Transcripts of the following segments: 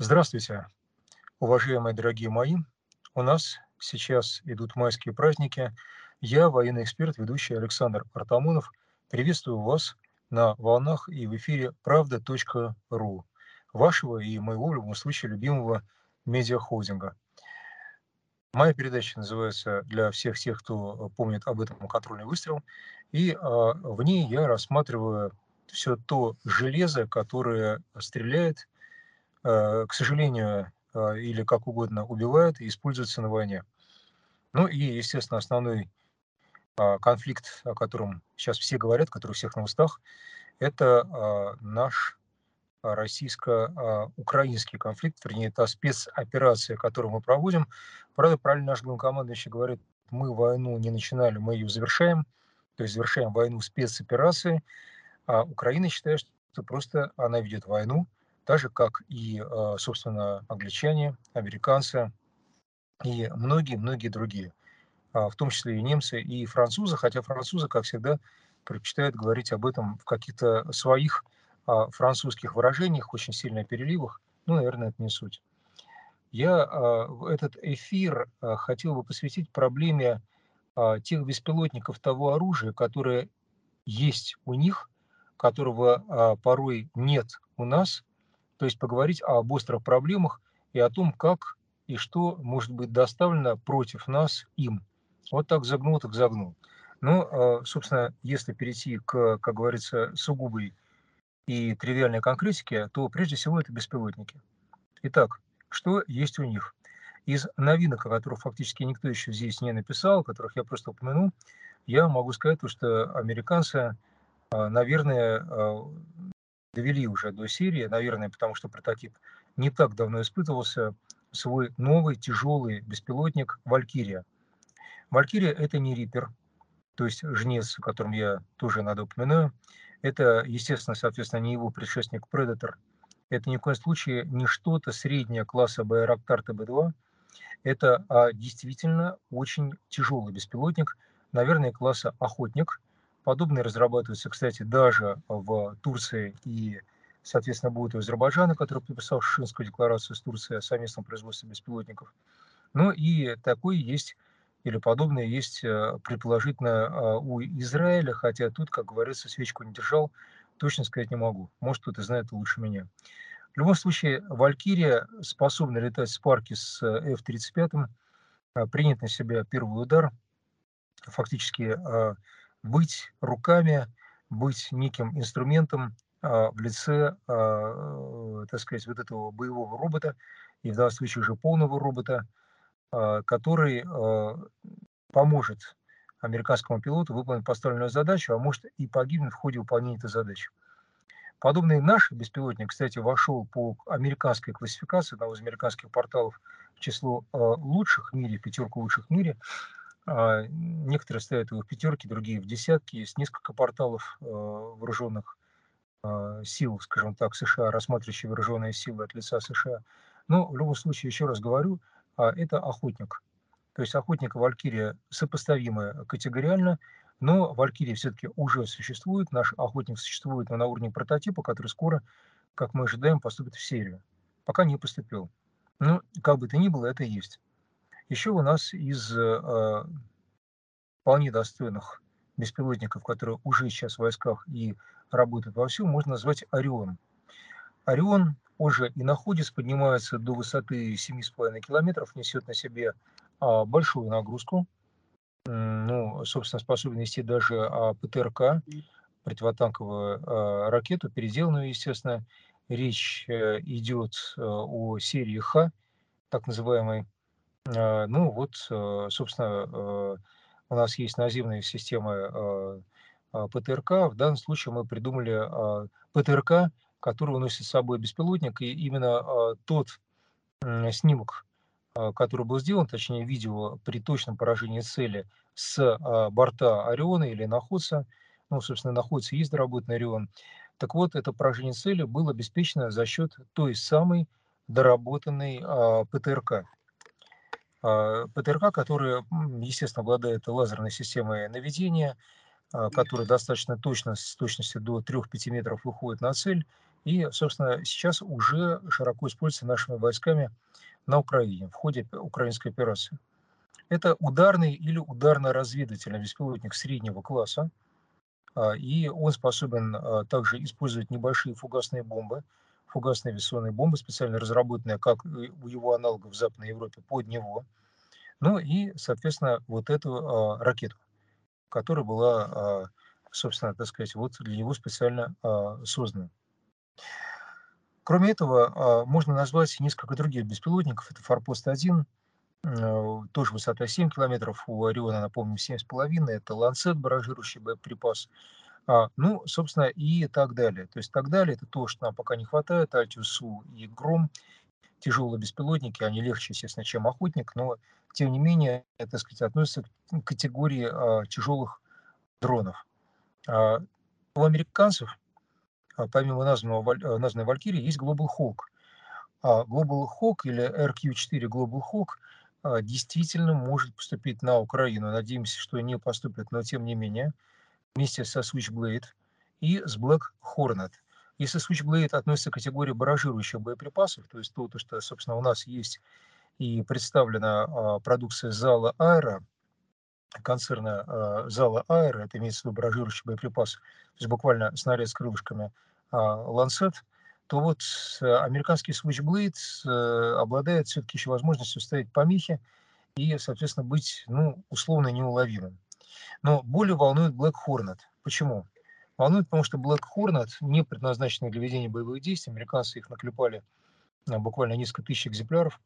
Здравствуйте, уважаемые дорогие мои. У нас сейчас идут майские праздники. Я, военный эксперт, ведущий Александр Артамонов. Приветствую вас на волнах и в эфире правда.ру, вашего и моего, в любом случае, любимого медиахолдинга. Моя передача называется для всех тех, кто помнит об этом контрольный выстрел. И а, в ней я рассматриваю все то железо, которое стреляет, к сожалению, а, или как угодно убивает и используется на войне. Ну и, естественно, основной а, конфликт, о котором сейчас все говорят, который у всех на устах, это а, наш а, российско-украинский конфликт, вернее, та спецоперация, которую мы проводим. Правда, правильно наш главнокомандующий говорит, мы войну не начинали, мы ее завершаем, то есть завершаем войну спецоперации, а Украина считает, что просто она ведет войну, так же, как и, а, собственно, англичане, американцы и многие-многие другие, в том числе и немцы, и французы, хотя французы, как всегда, предпочитают говорить об этом в каких-то своих французских выражениях, очень сильно переливах, ну, наверное, это не суть. Я а, этот эфир а, хотел бы посвятить проблеме а, тех беспилотников того оружия, которое есть у них, которого порой нет у нас, то есть поговорить об острых проблемах и о том, как и что может быть доставлено против нас им. Вот так загнул, так загнул. Ну, собственно, если перейти к, как говорится, сугубой и тривиальной конкретики, то прежде всего это беспилотники. Итак, что есть у них? Из новинок, о которых фактически никто еще здесь не написал, которых я просто упомянул, я могу сказать, что американцы, а, наверное, а, довели уже до серии, наверное, потому что прототип не так давно испытывался, свой новый тяжелый беспилотник «Валькирия». «Валькирия» — это не «Риппер», то есть жнец, о котором я тоже надо упоминаю, это, естественно, соответственно, не его предшественник Predator. Это ни в коем случае не что-то среднее класса Байрактар ТБ-2. Это а, действительно очень тяжелый беспилотник, наверное, класса Охотник. Подобные разрабатываются, кстати, даже в Турции и, соответственно, будет у Азербайджана, который подписал Шишинскую декларацию с Турцией о совместном производстве беспилотников. Ну и такой есть или подобное есть э, предположительно а, у Израиля, хотя тут, как говорится, свечку не держал, точно сказать не могу. Может, кто-то знает лучше меня. В любом случае, Валькирия способна летать с парки с э, F-35, а, принять на себя первый удар, фактически быть руками, быть неким инструментом в лице, так сказать, вот этого боевого робота, и в данном случае уже полного робота, а, который а, поможет американскому пилоту выполнить поставленную задачу, а может и погибнуть в ходе выполнения этой задачи. Подобный наш беспилотник, кстати, вошел по американской классификации одного из американских порталов в число а, лучших в мире, пятерку лучших в мире. Некоторые ставят его в пятерке, другие в десятки. Есть несколько порталов вооруженных сил, скажем так, США, рассматривающие вооруженные силы от лица США. Но в любом случае, еще раз говорю, а это охотник. То есть охотник и валькирия сопоставимы категориально, но валькирия все-таки уже существует, наш охотник существует на уровне прототипа, который скоро, как мы ожидаем, поступит в серию. Пока не поступил. Но как бы то ни было, это есть. Еще у нас из э, вполне достойных беспилотников, которые уже сейчас в войсках и работают вовсю, можно назвать Орион. Орион он же и находится, поднимается до высоты 7,5 километров, несет на себе а, большую нагрузку, ну, собственно, способен нести даже а, ПТРК, противотанковую а, ракету, переделанную, естественно. Речь э, идет э, о серии Х, так называемой. Ну вот, э, собственно, у нас есть наземные системы ПТРК. В данном случае мы придумали ПТРК который уносит с собой беспилотник. И именно тот снимок, который был сделан, точнее видео при точном поражении цели с борта Ориона или находца, ну, собственно, находится есть доработанный Орион. Так вот, это поражение цели было обеспечено за счет той самой доработанной ПТРК. ПТРК, которая, естественно, обладает лазерной системой наведения, которая достаточно точно, с точностью до 3-5 метров выходит на цель, И, собственно, сейчас уже широко используется нашими войсками на Украине в ходе украинской операции. Это ударный или ударно-разведывательный беспилотник среднего класса, а, и он способен а, также использовать небольшие фугасные бомбы, фугасные авиационные бомбы, специально разработанные, как у его аналогов в Западной Европе, под него. Ну и, соответственно, вот эту а, ракету, которая была, собственно, так сказать, вот для него специально создана. Кроме этого, можно назвать несколько других беспилотников. Это «Форпост-1», Э, тоже высота 7 километров, у Ориона, напомню, 7,5, это ланцет, баражирующий боеприпас, а, ну, собственно, и так далее. То есть так далее, это то, что нам пока не хватает, Альтиусу и Гром, тяжелые беспилотники, они легче, естественно, чем охотник, но, тем не менее, это, сказать, относится к категории а, тяжелых дронов. А, у американцев, а, помимо названного, э, названной Валькирии, есть Global Hawk. А Global Hawk или RQ-4 Global Hawk – а, действительно может поступить на Украину. Надеемся, что не поступит, но тем не менее, вместе со Switchblade и с Black Hornet. Если Switchblade относится к категории баражирующих боеприпасов, то есть то, то что, собственно, у нас есть и представлена а, продукция зала Аэро, концерна а, зала Аэро, это имеется в виду баражирующий боеприпас, то есть буквально снаряд с крылышками Lancet – то вот американский Switchblade э, обладает все-таки еще возможностью ставить помехи и, соответственно, быть, ну, условно неуловимым. Но более волнует Black Hornet. Почему? Волнует, потому что Black Hornet не предназначен для ведения боевых действий. Американцы их наклепали буквально несколько тысяч экземпляров.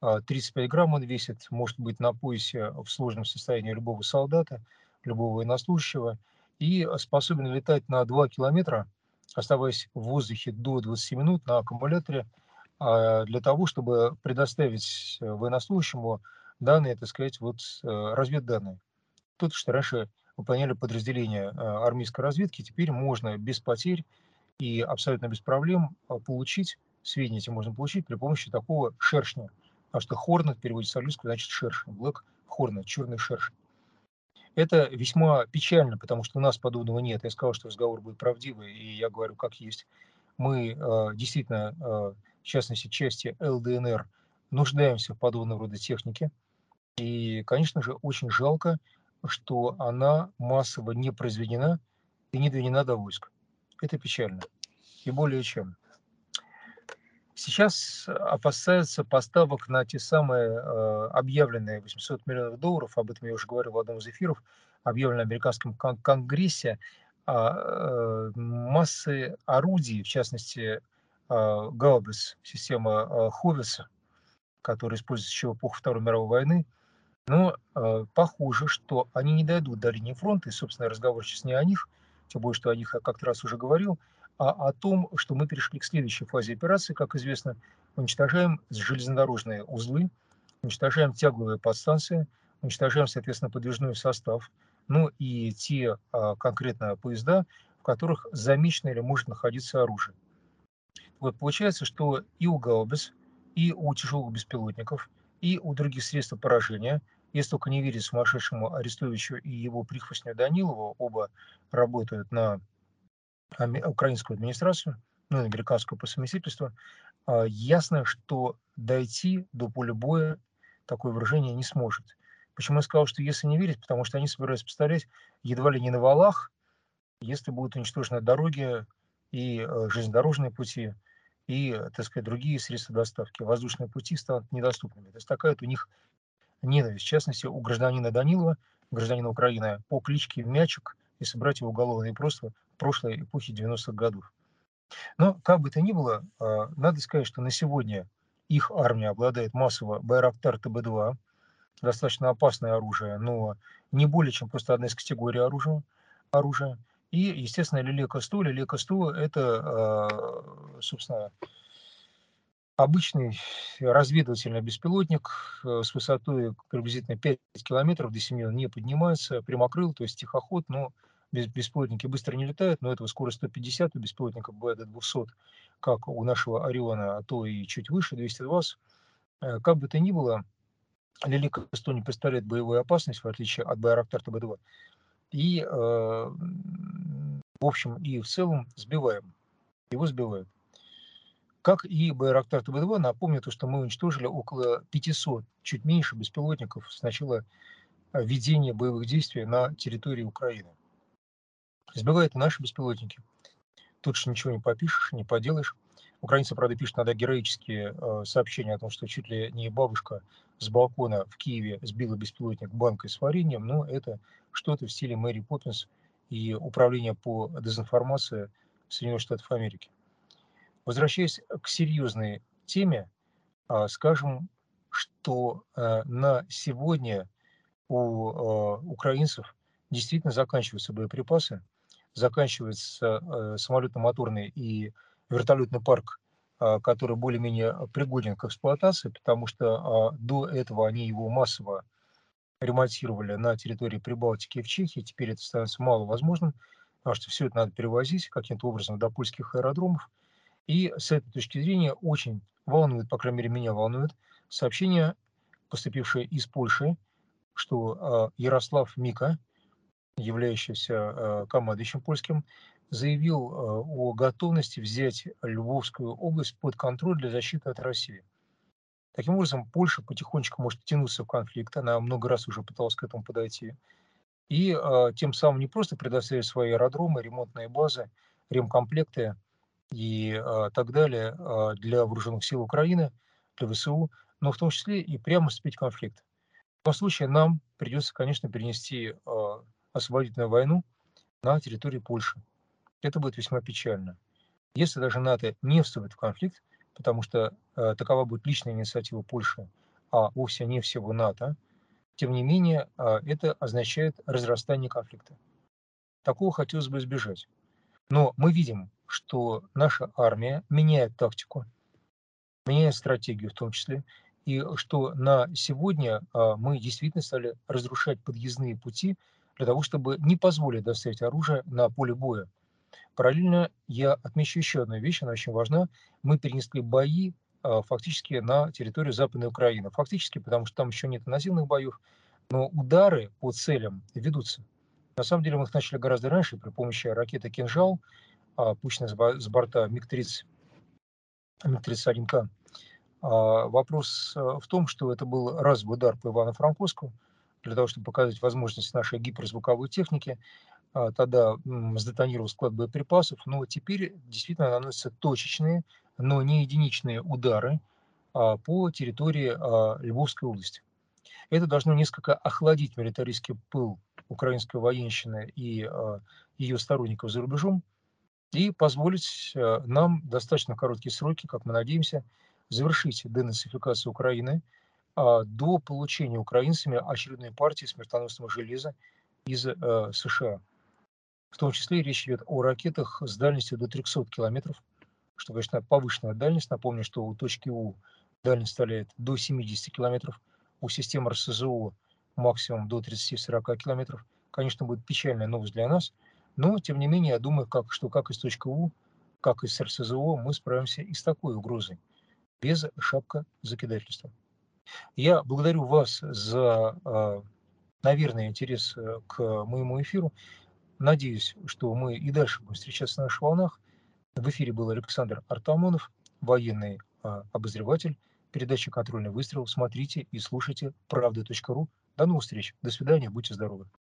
35 а, грамм он весит, может быть на поясе в сложном состоянии любого солдата, любого военнослужащего, и способен летать на 2 километра – оставаясь в воздухе до 20 минут на аккумуляторе а, для того, чтобы предоставить э, военнослужащему данные, так сказать, вот э, разведданные. Тут, что раньше выполняли подразделения э, армейской разведки, теперь можно без потерь и абсолютно без проблем получить, сведения эти можно получить при помощи такого шершня. Потому что хорнет переводится с английского значит шершень, black hornet, черный шершень. Это весьма печально, потому что у нас подобного нет. Я сказал, что разговор будет правдивый, и я говорю как есть. Мы э, действительно, э, в частности, части ЛДНР, нуждаемся в подобного рода технике. И, конечно же, очень жалко, что она массово не произведена и не доведена до войск. Это печально. И более чем. Сейчас опасаются поставок на те самые э, объявленные 800 миллионов долларов, об этом я уже говорил в одном из эфиров, объявленном американском конгрессе, а, э, массы орудий, в частности, э, Гаубис, система э, Ховиса, которая используется еще в эпоху Второй мировой войны, но э, похоже, что они не дойдут до линии фронта, и, собственно, разговор сейчас не о них, тем более, что о них я как-то раз уже говорил, а о том, что мы перешли к следующей фазе операции, как известно, уничтожаем железнодорожные узлы, уничтожаем тяговые подстанции, уничтожаем, соответственно, подвижной состав, ну и те а, конкретно поезда, в которых замечено или может находиться оружие. Вот получается, что и у Гаубис, и у тяжелых беспилотников, и у других средств поражения, если только не верить сумасшедшему Арестовичу и его прихвостню Данилову, оба работают на украинскую администрацию, ну, американскую по совместительству, а, ясно, что дойти до поля боя такое выражение не сможет. Почему я сказал, что если не верить, потому что они собираются поставлять едва ли не на валах, если будут уничтожены дороги и э, железнодорожные пути, и, так сказать, другие средства доставки, воздушные пути станут недоступными. То есть такая вот у них ненависть, в частности, у гражданина Данилова, гражданина Украины, по кличке Мячик, если брать его уголовное просто прошлой эпохи 90-х годов. Но, как бы то ни было, а, надо сказать, что на сегодня их армия обладает массово Байрактар ТБ-2, достаточно опасное оружие, но не более чем просто одна из категорий оружия. оружия. И, естественно, Лилека-100. Лилека-100 – это, а, собственно, обычный разведывательный беспилотник э, с высотой приблизительно 5 километров, до 7 он не поднимается, прямокрыл, то есть тихоход, но беспилотники быстро не летают, но этого скорость 150 у беспилотников бывает до 200, как у нашего Ориона, а то и чуть выше, 220. Э, как бы то ни было, Лилика 100 не представляет боевую опасность, в отличие от Байрактар ТБ-2. И, э, в общем, и в целом сбиваем. его сбивают. Как и Байрактар ТБ-2, напомню то, что мы уничтожили около 500, чуть меньше беспилотников с начала э, ведения боевых действий на территории Украины. Сбивают наши беспилотники. Тут же ничего не попишешь, не поделаешь. Украинцы, правда, пишут иногда героические э, сообщения о том, что чуть ли не бабушка с балкона в Киеве сбила беспилотник банкой с вареньем, но это что-то в стиле Мэри Поппинс и управления по дезинформации Соединенных Штатов Америки. Возвращаясь к серьезной теме, э, скажем, что э, на сегодня у э, украинцев действительно заканчиваются боеприпасы, заканчивается э, самолетно-моторный и вертолетный парк, а, который более-менее пригоден к эксплуатации, потому что а, до этого они его массово ремонтировали на территории Прибалтики и в Чехии. Теперь это становится маловозможным, потому что все это надо перевозить каким-то образом до польских аэродромов. И с этой точки зрения очень волнует, по крайней мере, меня волнует сообщение, поступившее из Польши, что а, Ярослав Мика, являющийся командующим польским, заявил э, о готовности взять Львовскую область под контроль для защиты от России. Таким образом, Польша потихонечку может тянуться в конфликт, она много раз уже пыталась к этому подойти, и тем самым не просто предоставить свои аэродромы, ремонтные базы, ремкомплекты и э, так далее э, для вооруженных сил Украины, для ВСУ, но в том числе и прямо вступить в конфликт. В том случае нам придется, конечно, перенести э, освободительную войну на территории Польши это будет весьма печально. Если даже НАТО не вступит в конфликт, потому что э, такова будет личная инициатива Польши, а вовсе не всего НАТО, тем не менее э, это означает разрастание конфликта. Такого хотелось бы избежать. Но мы видим, что наша армия меняет тактику, меняет стратегию в том числе, и что на сегодня э, мы действительно стали разрушать подъездные пути для того, чтобы не позволить доставить оружие на поле боя. Параллельно я отмечу еще одну вещь, она очень важна. Мы перенесли бои а, фактически на территорию Западной Украины. Фактически, потому что там еще нет наземных боев, но удары по целям ведутся. На самом деле мы их начали гораздо раньше при помощи ракеты «Кинжал», а, пущенной с борта МиГ-30, МиГ-31К. А, вопрос в том, что это был разовый удар по Ивано-Франковску, для того, чтобы показать возможность нашей гиперзвуковой техники. А, тогда сдетонировал склад боеприпасов, но теперь действительно наносятся точечные, но не единичные удары по территории Львовской области. Это должно несколько охладить милитаристский пыл украинской военщины и ее сторонников за рубежом и позволить нам достаточно короткие сроки, как мы надеемся, завершить денацификацию Украины до получения украинцами очередной партии смертоносного железа из э, США. В том числе речь идет о ракетах с дальностью до 300 километров, что, конечно, повышенная дальность. Напомню, что у точки У дальность составляет до 70 километров, у системы РСЗО максимум до 30-40 километров. Конечно, будет печальная новость для нас, но, тем не менее, я думаю, как, что как из точки У, как и с РСЗО мы справимся и с такой угрозой, без шапка закидательства. Я благодарю вас за, а, наверное, интерес э, к моему эфиру. Надеюсь, что мы и дальше будем встречаться на наших волнах. В эфире был Александр Артамонов, военный а, обозреватель, передача «Контрольный выстрел». Смотрите и слушайте правда.ру. До новых встреч. До свидания. Будьте здоровы.